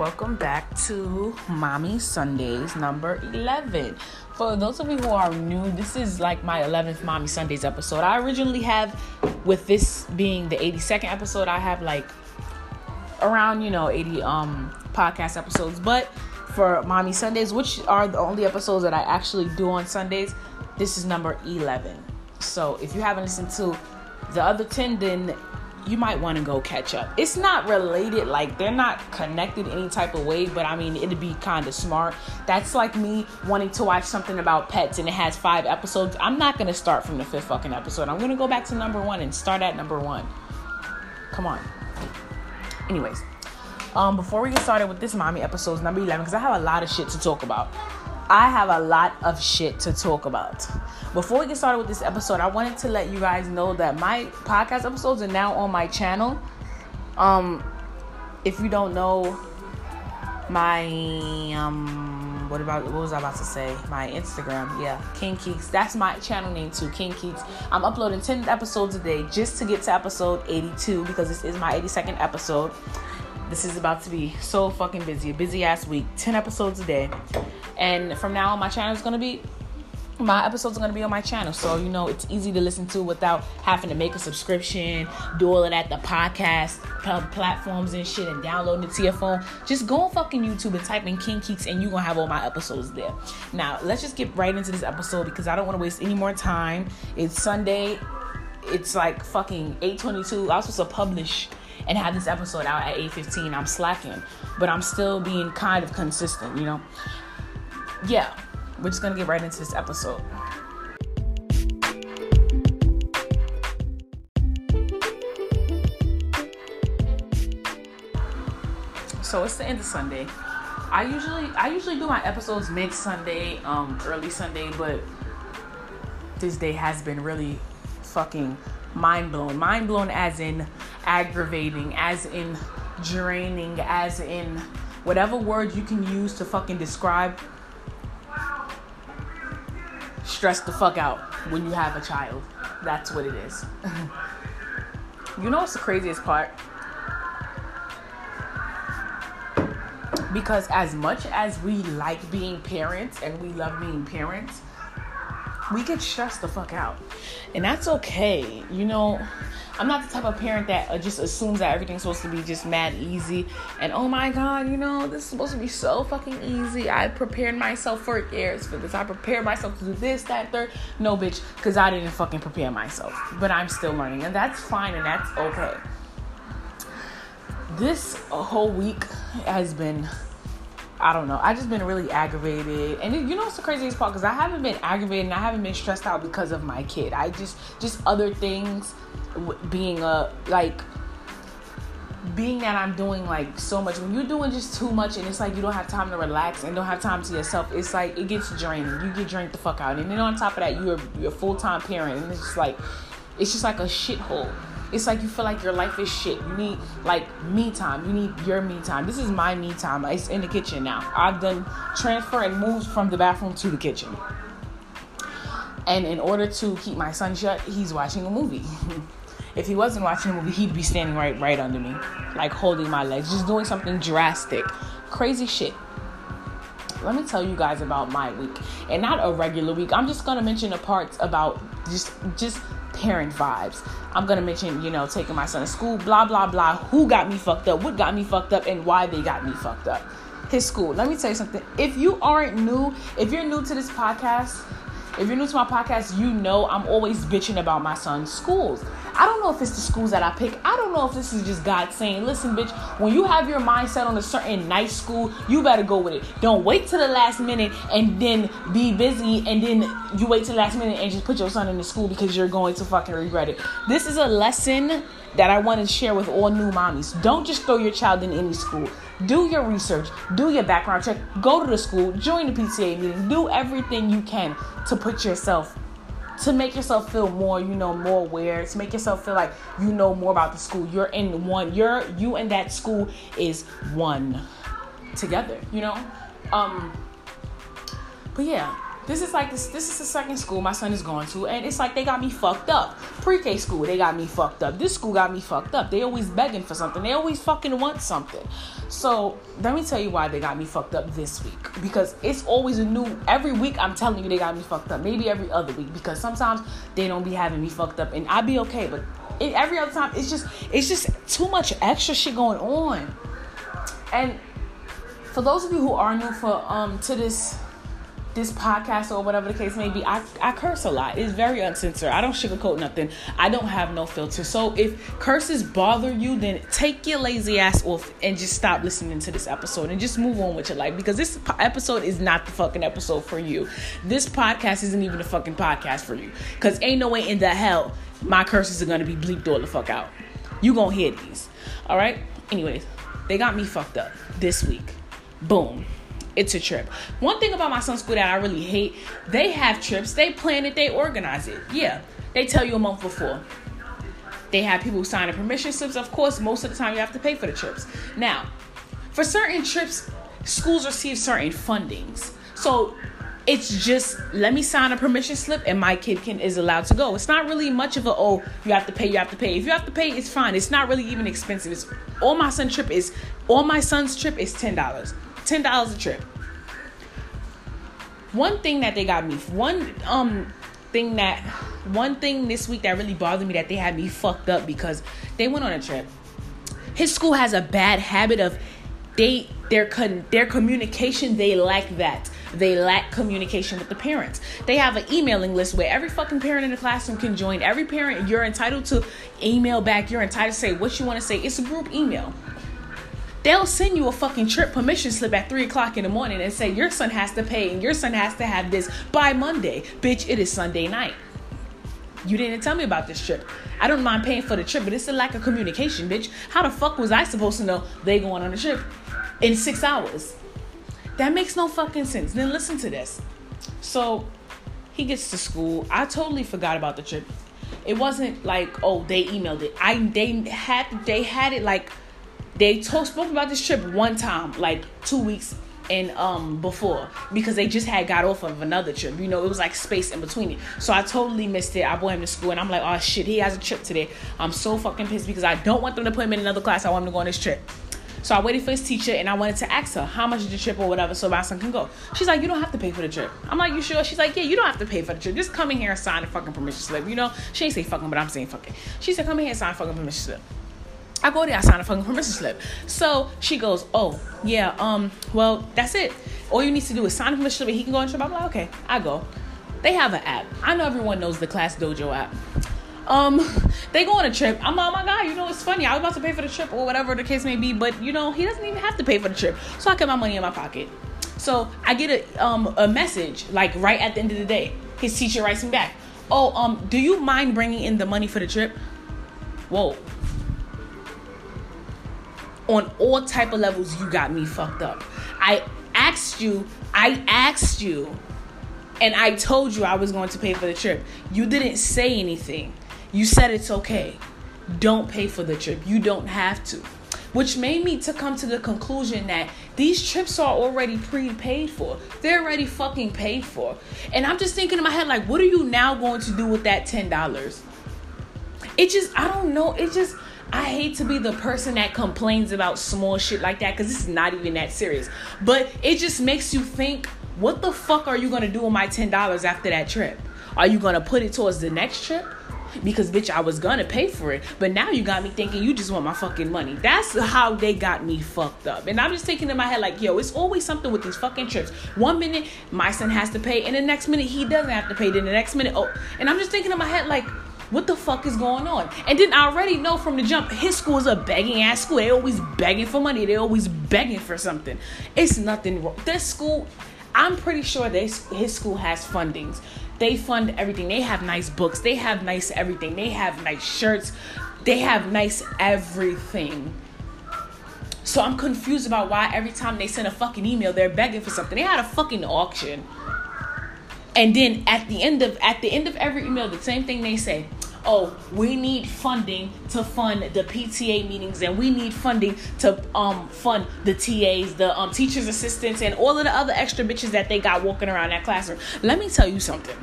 Welcome back to Mommy Sundays number 11. For those of you who are new, this is like my 11th Mommy Sundays episode. I originally have, with this being the 82nd episode, I have like around, you know, 80 um podcast episodes. But for Mommy Sundays, which are the only episodes that I actually do on Sundays, this is number 11. So if you haven't listened to the other 10, then you might want to go catch up. It's not related, like they're not connected any type of way, but I mean, it'd be kind of smart. That's like me wanting to watch something about pets and it has five episodes. I'm not going to start from the fifth fucking episode. I'm going to go back to number one and start at number one. Come on. Anyways, um, before we get started with this mommy episodes number 11, because I have a lot of shit to talk about. I have a lot of shit to talk about. Before we get started with this episode, I wanted to let you guys know that my podcast episodes are now on my channel. Um, if you don't know, my um, what about what was I about to say? My Instagram, yeah, King Kiiks. That's my channel name too, King Kiiks. I'm uploading 10 episodes a day just to get to episode 82 because this is my 82nd episode. This is about to be so fucking busy, a busy ass week. 10 episodes a day. And from now on, my channel is going to be my episodes are going to be on my channel. So you know it's easy to listen to without having to make a subscription do all of that the podcast platforms and shit and downloading it to your phone. Just go on fucking youtube and type in king kiiks and you're gonna have all my episodes there. Now let's just get right into this episode because i don't want to waste any more time. It's sunday. It's like fucking 822 i was supposed to publish and have this episode out at 8.15 i'm slacking but i'm still being kind of consistent you know yeah we're just gonna get right into this episode. So it's the end of Sunday. I usually I usually do my episodes mid Sunday, um, early Sunday, but this day has been really fucking mind blown. Mind blown as in aggravating, as in draining, as in whatever word you can use to fucking describe stress the fuck out when you have a child. That's what it is. you know what's the craziest part? Because as much as we like being parents and we love being parents, we get stressed the fuck out. And that's okay. You know, I'm not the type of parent that uh, just assumes that everything's supposed to be just mad easy. And oh my god, you know, this is supposed to be so fucking easy. I prepared myself for years for this. I prepared myself to do this, that, third. No, bitch, because I didn't fucking prepare myself. But I'm still learning, and that's fine, and that's okay. This whole week has been I don't know. I just been really aggravated, and you know what's the craziest part? Because I haven't been aggravated and I haven't been stressed out because of my kid. I just just other things being a like being that I'm doing like so much. When you're doing just too much and it's like you don't have time to relax and don't have time to yourself, it's like it gets draining. You get drained the fuck out, and then on top of that, you're you're a full time parent, and it's just like it's just like a shithole. It's like you feel like your life is shit. You need like me time. You need your me time. This is my me time. It's in the kitchen now. I've done transfer and moved from the bathroom to the kitchen. And in order to keep my son shut, he's watching a movie. if he wasn't watching a movie, he'd be standing right right under me, like holding my legs, just doing something drastic. Crazy shit. Let me tell you guys about my week. And not a regular week. I'm just gonna mention the parts about just just parent vibes. I'm gonna mention, you know, taking my son to school, blah blah blah. Who got me fucked up? What got me fucked up? And why they got me fucked up? His school. Let me tell you something. If you aren't new, if you're new to this podcast, if you're new to my podcast, you know I'm always bitching about my son's schools. I don't know if it's the schools that I pick. I don't know if this is just God saying, listen, bitch, when you have your mindset on a certain nice school, you better go with it. Don't wait till the last minute and then be busy and then you wait till the last minute and just put your son in the school because you're going to fucking regret it. This is a lesson that I want to share with all new mommies. Don't just throw your child in any school. Do your research, do your background check, go to the school, join the PTA meeting, do everything you can to put yourself to make yourself feel more, you know, more aware, to make yourself feel like you know more about the school. You're in one, you're you and that school is one together, you know? Um but yeah, this is like this. This is the second school my son is going to, and it's like they got me fucked up. Pre-K school, they got me fucked up. This school got me fucked up. They always begging for something. They always fucking want something. So let me tell you why they got me fucked up this week. Because it's always a new. Every week I'm telling you they got me fucked up. Maybe every other week because sometimes they don't be having me fucked up, and I'd be okay. But every other time it's just it's just too much extra shit going on. And for those of you who are new for um to this this podcast or whatever the case may be, I, I curse a lot. It's very uncensored. I don't sugarcoat nothing. I don't have no filter. So if curses bother you, then take your lazy ass off and just stop listening to this episode and just move on with your life because this episode is not the fucking episode for you. This podcast isn't even a fucking podcast for you because ain't no way in the hell my curses are gonna be bleeped all the fuck out. You gonna hear these. All right. Anyways, they got me fucked up this week. Boom it's a trip. One thing about my son's school that I really hate, they have trips, they plan it, they organize it. Yeah, they tell you a month before. They have people signing permission slips. Of course, most of the time you have to pay for the trips. Now, for certain trips, schools receive certain fundings. So it's just let me sign a permission slip and my kid can is allowed to go. It's not really much of a oh you have to pay you have to pay. If you have to pay, it's fine. It's not really even expensive. It's all my son's trip is all my son's trip is ten dollars. Ten dollars a trip. One thing that they got me, one um thing that, one thing this week that really bothered me that they had me fucked up because they went on a trip. His school has a bad habit of they their con, their communication they lack that. They lack communication with the parents. They have an emailing list where every fucking parent in the classroom can join. Every parent you're entitled to email back. You're entitled to say what you want to say. It's a group email they'll send you a fucking trip permission slip at 3 o'clock in the morning and say your son has to pay and your son has to have this by Monday. Bitch, it is Sunday night. You didn't tell me about this trip. I don't mind paying for the trip, but it's a lack of communication, bitch. How the fuck was I supposed to know they going on a trip in six hours? That makes no fucking sense. Then listen to this. So he gets to school. I totally forgot about the trip. It wasn't like, oh, they emailed it. I they had they had it like they told, spoke about this trip one time, like two weeks and um before because they just had got off of another trip. You know, it was like space in between it. So I totally missed it. I brought him to school and I'm like, oh shit, he has a trip today. I'm so fucking pissed because I don't want them to put him in another class. I want him to go on this trip. So I waited for his teacher and I wanted to ask her how much is the trip or whatever so my son can go. She's like, you don't have to pay for the trip. I'm like, you sure? She's like, yeah, you don't have to pay for the trip. Just come in here and sign a fucking permission slip. You know, she ain't say fucking, but I'm saying fucking. She said, come in here and sign a fucking permission slip. I go there, I sign a fucking permission slip. So she goes, Oh, yeah, um, well, that's it. All you need to do is sign a permission slip and he can go on a trip. I'm like, okay, I go. They have an app. I know everyone knows the Class Dojo app. Um, they go on a trip. I'm like, oh my god, you know, it's funny. I was about to pay for the trip or whatever the case may be, but you know, he doesn't even have to pay for the trip. So I get my money in my pocket. So I get a um a message like right at the end of the day. His teacher writes me back. Oh, um, do you mind bringing in the money for the trip? Whoa, on all type of levels you got me fucked up i asked you i asked you and i told you i was going to pay for the trip you didn't say anything you said it's okay don't pay for the trip you don't have to which made me to come to the conclusion that these trips are already prepaid for. They're already fucking paid for. And I'm just thinking in my head, like, what are you now going to do with that $10? It just, I don't know. It just, I hate to be the person that complains about small shit like that because it's not even that serious. But it just makes you think, what the fuck are you gonna do with my $10 after that trip? Are you gonna put it towards the next trip? Because bitch, I was gonna pay for it, but now you got me thinking you just want my fucking money. That's how they got me fucked up. And I'm just thinking in my head, like, yo, it's always something with these fucking trips. One minute my son has to pay, and the next minute he doesn't have to pay. Then the next minute, oh, and I'm just thinking in my head, like, what the fuck is going on? And then I already know from the jump, his school is a begging ass school. They always begging for money. They always begging for something. It's nothing wrong. This school, I'm pretty sure they, his school has fundings. They fund everything. They have nice books. They have nice everything. They have nice shirts. They have nice everything. So I'm confused about why every time they send a fucking email, they're begging for something. They had a fucking auction. And then at the end of at the end of every email, the same thing they say, oh, we need funding to fund the PTA meetings, and we need funding to um fund the TAs, the um teachers assistants, and all of the other extra bitches that they got walking around that classroom. Let me tell you something.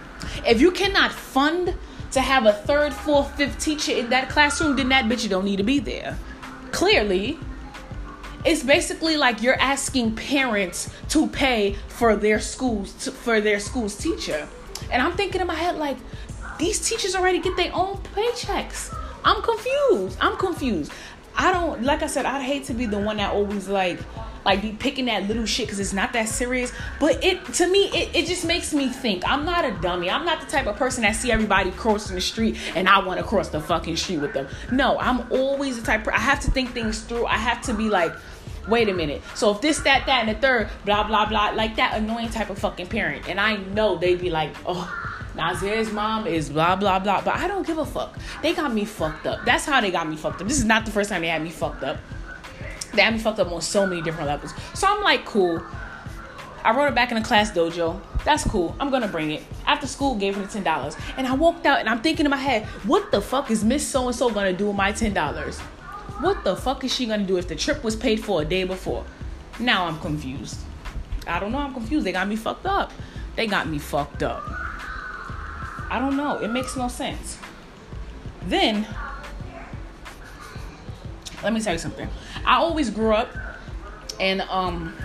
If you cannot fund to have a third, fourth, fifth teacher in that classroom, then that bitch don't need to be there. Clearly, it's basically like you're asking parents to pay for their schools for their school's teacher and i'm thinking in my head like these teachers already get their own paychecks. I'm confused. I'm confused. I don't like i said i'd hate to be the one that always like like be picking that little shit because it's not that serious. But it to me it, it just makes me think. I'm not a dummy. I'm not the type of person that see everybody crossing the street and i want to cross the fucking street with them. No i'm always the type i have to think things through. I have to be like wait a minute. So if this, that, that, and the third, blah, blah, blah, like that annoying type of fucking parent. And I know they'd be like, oh, Nazir's mom is blah, blah, blah. But I don't give a fuck. They got me fucked up. That's how they got me fucked up. This is not the first time they had me fucked up. They had me fucked up on so many different levels. So I'm like, cool. I wrote it back in the class dojo. That's cool. I'm gonna bring it. After school, gave him the ten dollars, and I walked out, and I'm thinking in my head, what the fuck is Miss So and So gonna do with my ten dollars? What the fuck is she gonna do if the trip was paid for a day before? Now I'm confused. I don't know. I'm confused. They got me fucked up. They got me fucked up. I don't know. It makes no sense. Then, let me tell you something. I always grew up and um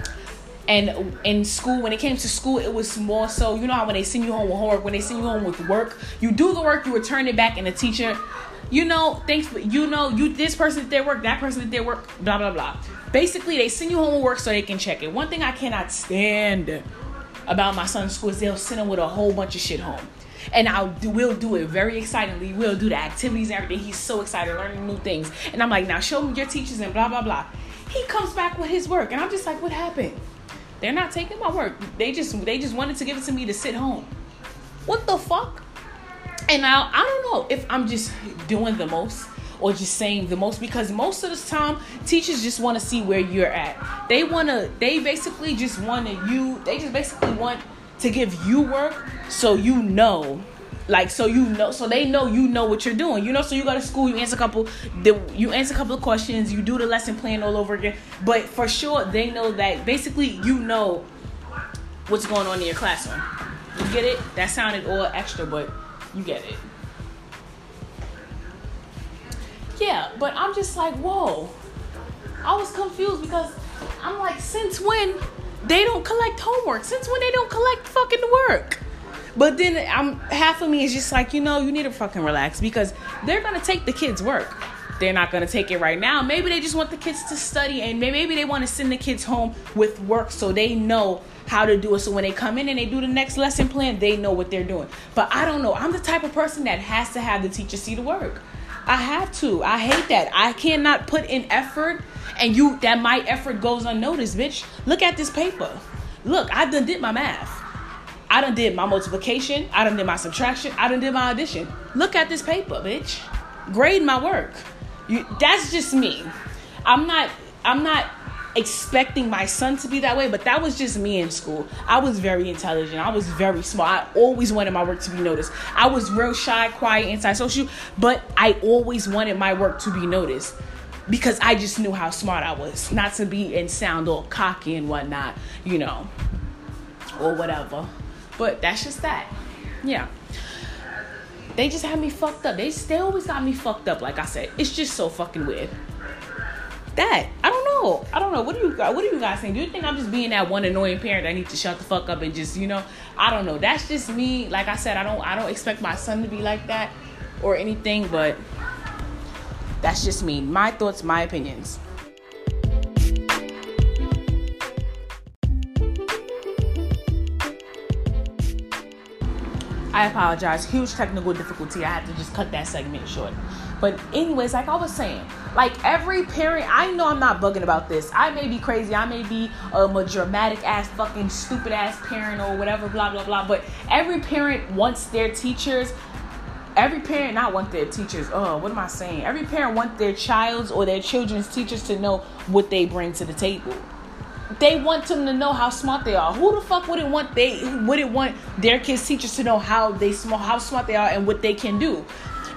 and in school when it came to school it was more so you know how when they send you home with homework when they send you home with work you do the work you return it back and the teacher you know thanks you know you this person did their work that person did their work blah blah blah basically they send you home with work so they can check it one thing i cannot stand about my son's school is they'll send him with a whole bunch of shit home and I'll do, it very excitingly. We'll do the activities and everything. He's so excited learning new things. And I'm like, now show me your teachers and blah blah blah. He comes back with his work, and I'm just like, what happened? They're not taking my work. They just they just wanted to give it to me to sit home. What the fuck? And now I don't know if I'm just doing the most or just saying the most because most of the time teachers just want to see where you're at. They want to they basically just want to you they just basically want to give you work so you know. Like so you know so they know you know what you're doing. You know so you go to school you answer a couple you answer a couple of questions you do the lesson plan all over again. But for sure they know that basically you know what's going on in your classroom. You get it? That sounded all extra but you get it. Yeah but i'm just like whoa. I was confused because i'm like since when they don't collect homework. Since when they don't collect fucking work? But then I'm half of me is just like, you know, you need to fucking relax because they're gonna take the kids' work. They're not gonna take it right now. Maybe they just want the kids to study and maybe they want to send the kids home with work so they know how to do it. So when they come in and they do the next lesson plan, they know what they're doing. But I don't know. I'm the type of person that has to have the teacher see the work. I have to. I hate that. I cannot put in effort and you that my effort goes unnoticed, bitch. Look at this paper. Look, I done did my math. I done did my multiplication. I done did my subtraction. I done did my addition. Look at this paper, bitch. Grade my work. You, that's just me. I'm not. I'm not expecting my son to be that way, but that was just me in school. I was very intelligent. I was very smart. I always wanted my work to be noticed. I was real shy, quiet, antisocial, but I always wanted my work to be noticed because I just knew how smart I was, not to be and sound all cocky and whatnot, you know, or whatever. But that's just that. Yeah. They just had me fucked up. They, they always got me fucked up, like I said. It's just so fucking weird. That I don't know. I don't know. What do you what do you guys think? Do you think I'm just being that one annoying parent that needs to shut the fuck up and just you know? I don't know. That's just me. Like I said, I don't I don't expect my son to be like that or anything, but that's just me. My thoughts, my opinions. I apologize. Huge technical difficulty. I had to just cut that segment short. But anyways, like I was saying, like every parent, I know I'm not bugging about this. I may be crazy. I may be um, a dramatic ass, fucking stupid ass parent or whatever, blah blah blah. But every parent wants their teachers every parent not want their teachers oh what am i saying every parent want their child's or their children's teachers to know what they bring to the table they want them to know how smart they are. Who the fuck wouldn't want they wouldn't want their kids teachers to know how they smart how smart they are and what they can do?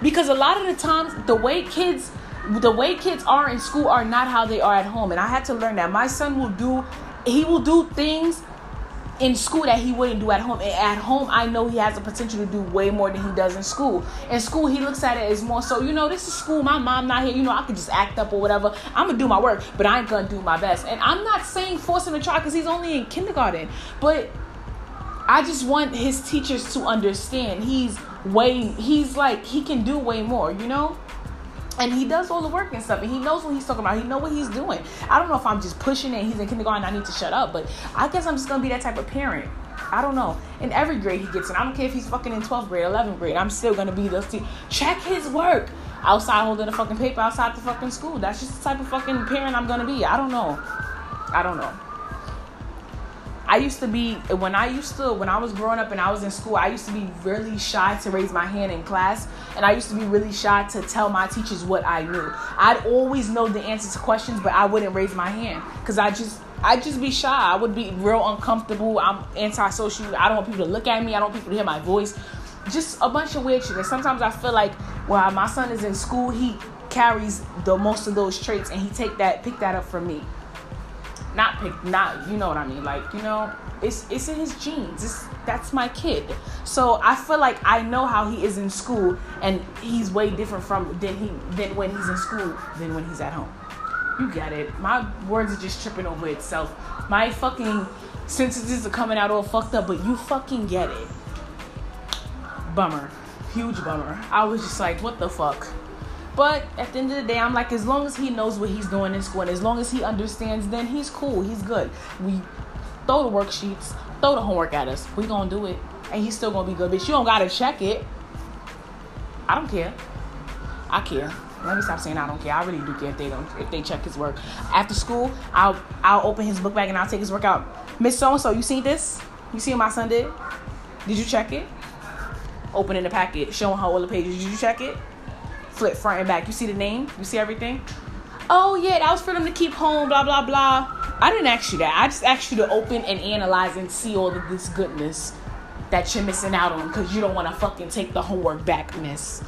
Because a lot of the times the way kids the way kids are in school are not how they are at home. And i had to learn that. My son will do he will do things in school that he wouldn't do at home. And at home, I know he has the potential to do way more than he does in school. In school, he looks at it as more so, you know, this is school. My mom not here. You know, I could just act up or whatever. I'm gonna do my work, but I ain't gonna do my best. And I'm not saying force him to try because he's only in kindergarten, but I just want his teachers to understand he's way he's like he can do way more. You know and he does all the work and stuff and he knows what he's talking about he know what he's doing. I don't know if i'm just pushing it he's in kindergarten i need to shut up but i guess i'm just gonna be that type of parent. I don't know. In every grade he gets in i don't care if he's fucking in 12th grade 11th grade i'm still gonna be those two. Check his work. Outside holding a fucking paper outside the fucking school. That's just the type of fucking parent i'm gonna be. I don't know. I don't know I used to be when I used to when I was growing up and I was in school, I used to be really shy to raise my hand in class, and I used to be really shy to tell my teachers what I knew. I'd always know the answers to questions, but I wouldn't raise my hand because I just I'd just be shy. I would be real uncomfortable. I'm antisocial. I don't want people to look at me. I don't want people to hear my voice. Just a bunch of weird shit. And sometimes I feel like while my son is in school, he carries the most of those traits, and he take that pick that up from me not pick not you know what I mean? Like you know it's it's in his genes. It's, that's my kid. So I feel like I know how he is in school and he's way different from than he than when he's in school than when he's at home. You get it. My words are just tripping over itself. My fucking sentences are coming out all fucked up but you fucking get it. Bummer. Huge bummer. I was just like what the fuck but at the end of the day, I'm like, as long as he knows what he's doing in school and as long as he understands, then he's cool. He's good. We throw the worksheets, throw the homework at us. We gonna do it. And he's still gonna be good. Bitch, you don't gotta check it. I don't care. I care. Let me stop saying I don't care. I really do care if they don't if they check his work. After school, I'll I'll open his book bag and I'll take his work out. Miss So and so, you see this? You see what my son did? Did you check it? Opening the packet, showing her all the pages. Did you check it? Flip front and back. You see the name? You see everything? Oh yeah, that was for them to keep home, blah blah blah. I didn't ask you that. I just asked you to open and analyze and see all of this goodness that you're missing out on because you don't want to fucking take the homework back, miss.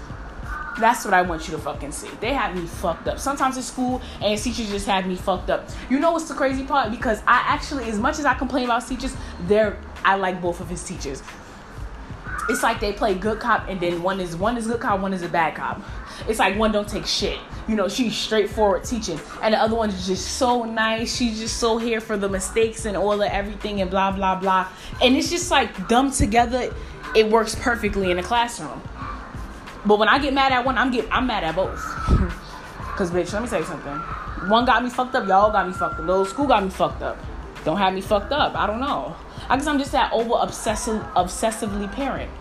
That's what I want you to fucking see. They have me fucked up. Sometimes at school and teachers just have me fucked up. You know what's the crazy part? Because I actually, as much as I complain about teachers, they're I like both of his teachers. It's like they play good cop and then one is one is good cop, one is a bad cop it's like one don't take shit. You know, she's straightforward teaching, and the other one's just so nice. She's just so here for the mistakes and all of everything and blah blah blah. And it's just like dumbed together. It works perfectly in a classroom. But when I get mad at one, I'm get I'm mad at both. Cause bitch, let me tell you something. One got me fucked up, y'all got me fucked up. The school got me fucked up. Don't have me fucked up. I don't know. I guess I'm just that over obsessive obsessively parent.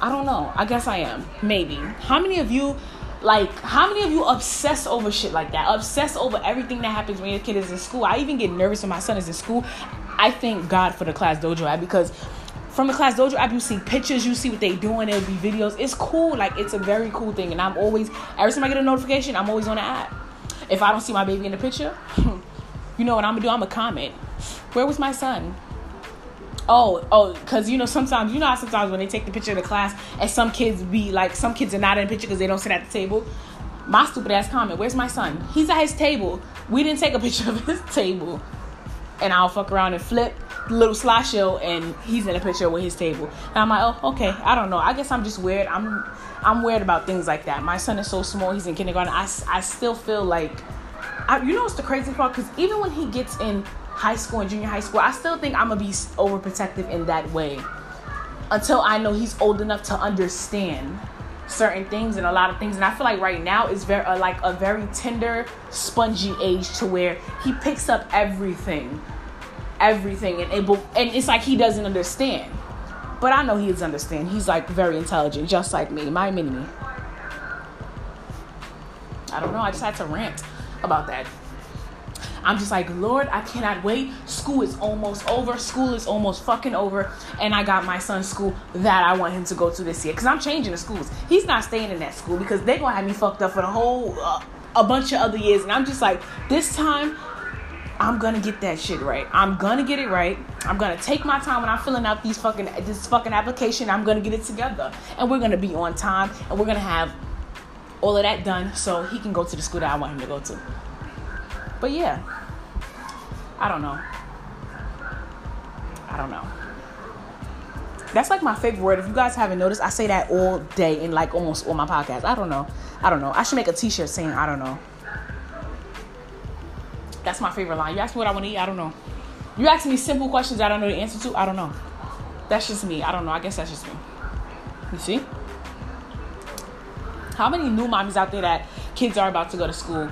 I don't know. I guess I am. Maybe. How many of you like, how many of you obsess over shit like that? Obsess over everything that happens when your kid is in school. I even get nervous when my son is in school. I thank God for the Class Dojo app because from the Class Dojo app, you see pictures, you see what they doing. It'll be videos. It's cool. Like, it's a very cool thing. And I'm always, every time I get a notification, I'm always on the app. If I don't see my baby in the picture, you know what I'm gonna do? I'm gonna comment. Where was my son? Oh, oh, because you know sometimes you know sometimes when they take the picture of the class and some kids be like some kids are not in the picture because they don't sit at the table. My stupid ass comment, where's my son? He's at his table. We didn't take a picture of his table. And I'll fuck around and flip little slideshow and he's in a picture with his table. And I'm like, oh, okay. I don't know. I guess I'm just weird. I'm I'm weird about things like that. My son is so small. He's in kindergarten. I, I still feel like, I, you know what's the crazy part? Because even when he gets in high school and junior high school, I still think I'm gonna be overprotective in that way until I know he's old enough to understand certain things and a lot of things. And I feel like right now is very uh, like a very tender, spongy age to where he picks up everything, everything, and able, and it's like he doesn't understand. But I know he does understand. He's like very intelligent, just like me, my mini me. I don't know. I just had to rant about that. I'm just like, Lord, I cannot wait. School is almost over. School is almost fucking over. And I got my son's school that I want him to go to this year. Because I'm changing the schools. He's not staying in that school because they're going to have me fucked up for the whole, uh, a bunch of other years. And I'm just like, this time, I'm gonna get that shit right. I'm gonna get it right. I'm gonna take my time when I'm filling out these fucking this fucking application. I'm gonna get it together, and we're gonna be on time, and we're gonna have all of that done so he can go to the school that I want him to go to. But yeah, I don't know. I don't know. That's like my favorite word. If you guys haven't noticed, I say that all day in like almost all my podcasts. I don't know. I don't know. I should make a t-shirt saying I don't know. That's my favorite line. You ask me what I want to eat, I don't know. You ask me simple questions I don't know the answer to, I don't know. That's just me. I don't know. I guess that's just me. You see? How many new mommies out there that kids are about to go to school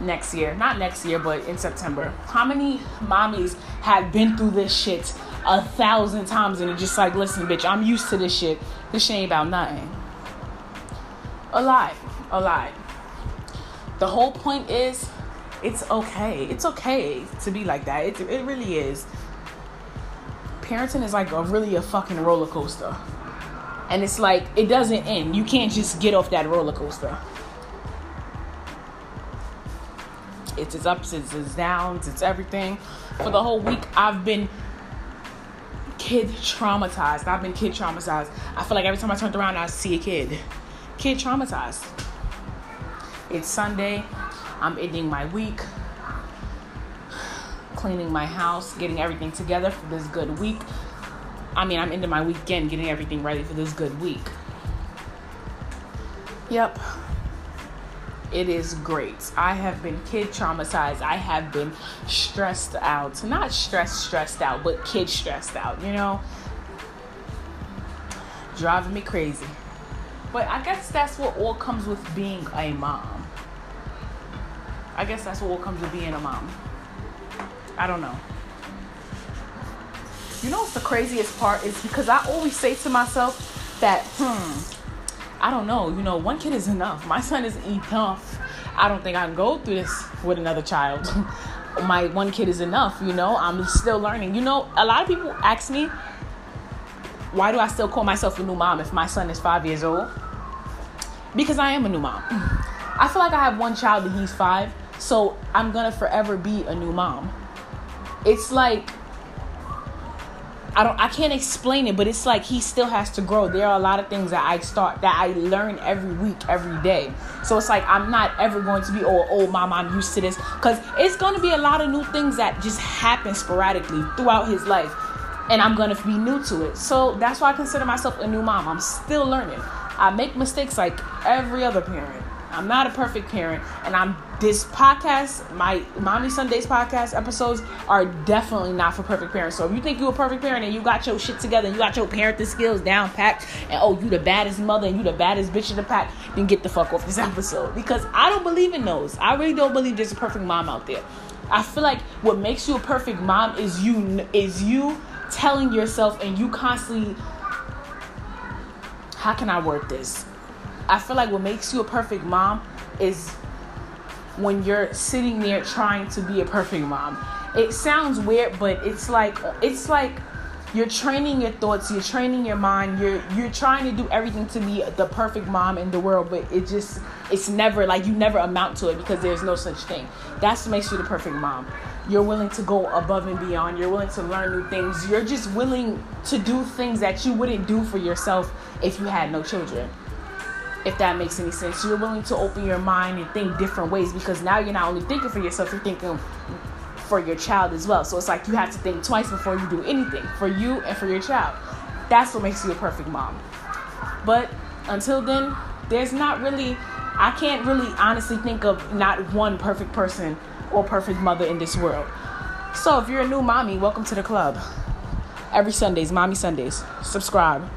next year? Not next year, but in September. How many mommies have been through this shit a thousand times and are just like, listen, bitch, I'm used to this shit. This shit ain't about nothing. A lie. A lie. The whole point is it's okay. It's okay to be like that. It, it really is. Parenting is like a really a fucking roller coaster. And it's like it doesn't end. You can't just get off that roller coaster. It's its ups, it's its downs, it's everything. For the whole week I've been kid traumatized. I've been kid traumatized. I feel like every time I turned around I see a kid. Kid traumatized. It's Sunday. I'm ending my week, cleaning my house, getting everything together for this good week. I mean, I'm ending my weekend, getting everything ready for this good week. Yep. It is great. I have been kid traumatized. I have been stressed out. Not stressed, stressed out, but kid stressed out, you know? Driving me crazy. But I guess that's what all comes with being a mom. I guess that's what all comes with being a mom. I don't know. You know what's the craziest part is because I always say to myself that, hmm, I don't know, you know, one kid is enough. My son is enough. I don't think I can go through this with another child. My one kid is enough, you know, I'm still learning. You know, a lot of people ask me, why do I still call myself a new mom if my son is five years old? Because I am a new mom. I feel like I have one child and he's five, so I'm gonna forever be a new mom. It's like I don't I can't explain it, but it's like he still has to grow. There are a lot of things that I start that I learn every week, every day. So it's like I'm not ever going to be oh oh mom, I'm used to this. Cause it's gonna be a lot of new things that just happen sporadically throughout his life. And I'm gonna be new to it. So that's why I consider myself a new mom. I'm still learning. I make mistakes like every other parent. I'm not a perfect parent, and I'm this podcast, my Mommy Sundays podcast episodes are definitely not for perfect parents. So if you think you're a perfect parent and you got your shit together and you got your parenting skills down packed, and oh, you the baddest mother and you the baddest bitch in the pack, then get the fuck off this episode. Because I don't believe in those. I really don't believe there's a perfect mom out there. I feel like what makes you a perfect mom is you is you telling yourself and you constantly how can I word this? I feel like what makes you a perfect mom is when you're sitting there trying to be a perfect mom. It sounds weird, but it's like it's like you're training your thoughts, you're training your mind, you're you're trying to do everything to be the perfect mom in the world, but it just it's never like you never amount to it because there's no such thing. That's what makes you the perfect mom. You're willing to go above and beyond. You're willing to learn new things. You're just willing to do things that you wouldn't do for yourself if you had no children if that makes any sense. You're willing to open your mind and think different ways because now you're not only thinking for yourself, you're thinking for your child as well. So it's like you have to think twice before you do anything for you and for your child. That's what makes you a perfect mom. But until then, there's not really, I can't really honestly think of not one perfect person or perfect mother in this world. So if you're a new mommy, welcome to the club. Every Sundays, Mommy Sundays. Subscribe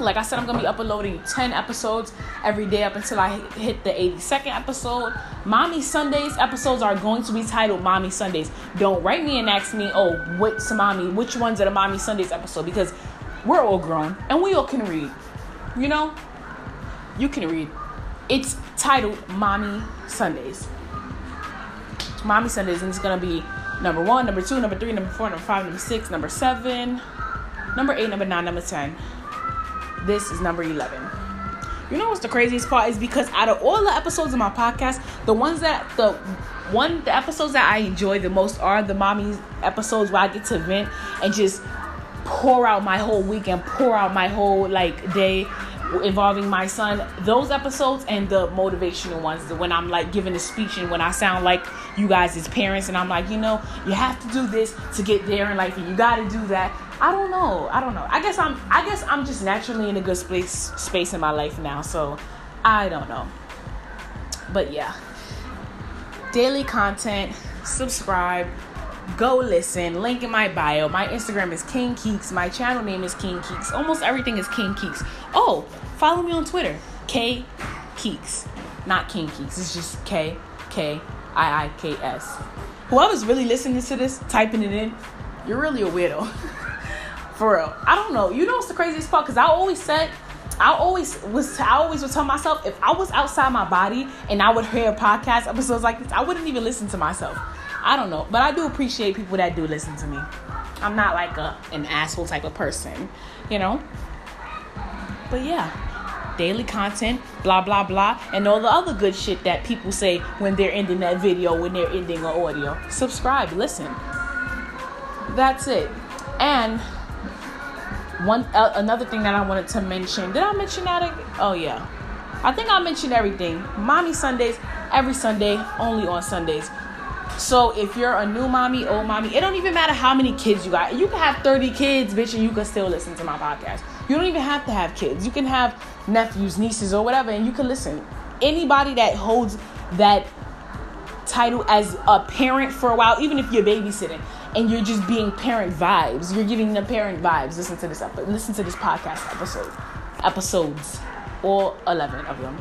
like I said, I'm gonna be uploading 10 episodes every day up until I hit the 82nd episode. Mommy Sundays episodes are going to be titled Mommy Sundays. Don't write me and ask me, oh, what's mommy, which ones are the Mommy Sundays episode? Because we're all grown and we all can read. You know? You can read. It's titled Mommy Sundays. Mommy Sundays, and it's gonna be number one, number two, number three, number four, number five, number six, number seven, number eight, number nine, number ten. This is number 11. You know what's the craziest part is because out of all the episodes of my podcast, the ones that the one the episodes that I enjoy the most are the mommy episodes where I get to vent and just pour out my whole week and pour out my whole like day involving my son, those episodes and the motivational ones, when I'm like giving a speech and when I sound like you guys as parents and I'm like, you know, you have to do this to get there in life and you got to do that. I don't know. I don't know. I guess I'm I guess I'm just naturally in a good space space in my life now, so I don't know. But yeah. Daily content, subscribe, go listen. Link in my bio. My Instagram is King Kiiks. My channel name is King Kiiks. Almost everything is King Kiiks. Oh, follow me on Twitter. K Kiiks. Not King Kiiks. It's just K K I I K S. Whoever's really listening to this, typing it in, you're really a weirdo. For real. I don't know. You know what's the craziest part? Because I always said I always was I always would tell myself if I was outside my body and I would hear podcast episodes like this, I wouldn't even listen to myself. I don't know, but I do appreciate people that do listen to me. I'm not like a an asshole type of person, you know. But yeah, daily content, blah blah blah, and all the other good shit that people say when they're ending that video, when they're ending an audio. Subscribe, listen. That's it. And one uh, another thing that I wanted to mention. Did I mention that? Oh yeah. I think I mentioned everything. Mommy Sundays every Sunday, only on Sundays. So if you're a new mommy, old mommy, it don't even matter how many kids you got. You can have 30 kids, bitch, and you can still listen to my podcast. You don't even have to have kids. You can have nephews, nieces, or whatever, and you can listen. Anybody that holds that title as a parent for a while, even if you're babysitting and you're just being parent vibes, you're giving them parent vibes. Listen to this episode. Listen to this podcast episode, episodes, all 11 of them.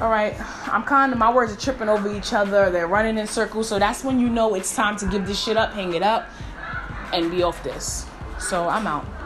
All right, I'm kind of my words are tripping over each other. They're running in circles, so that's when you know it's time to give this shit up, hang it up, and be off this. So I'm out.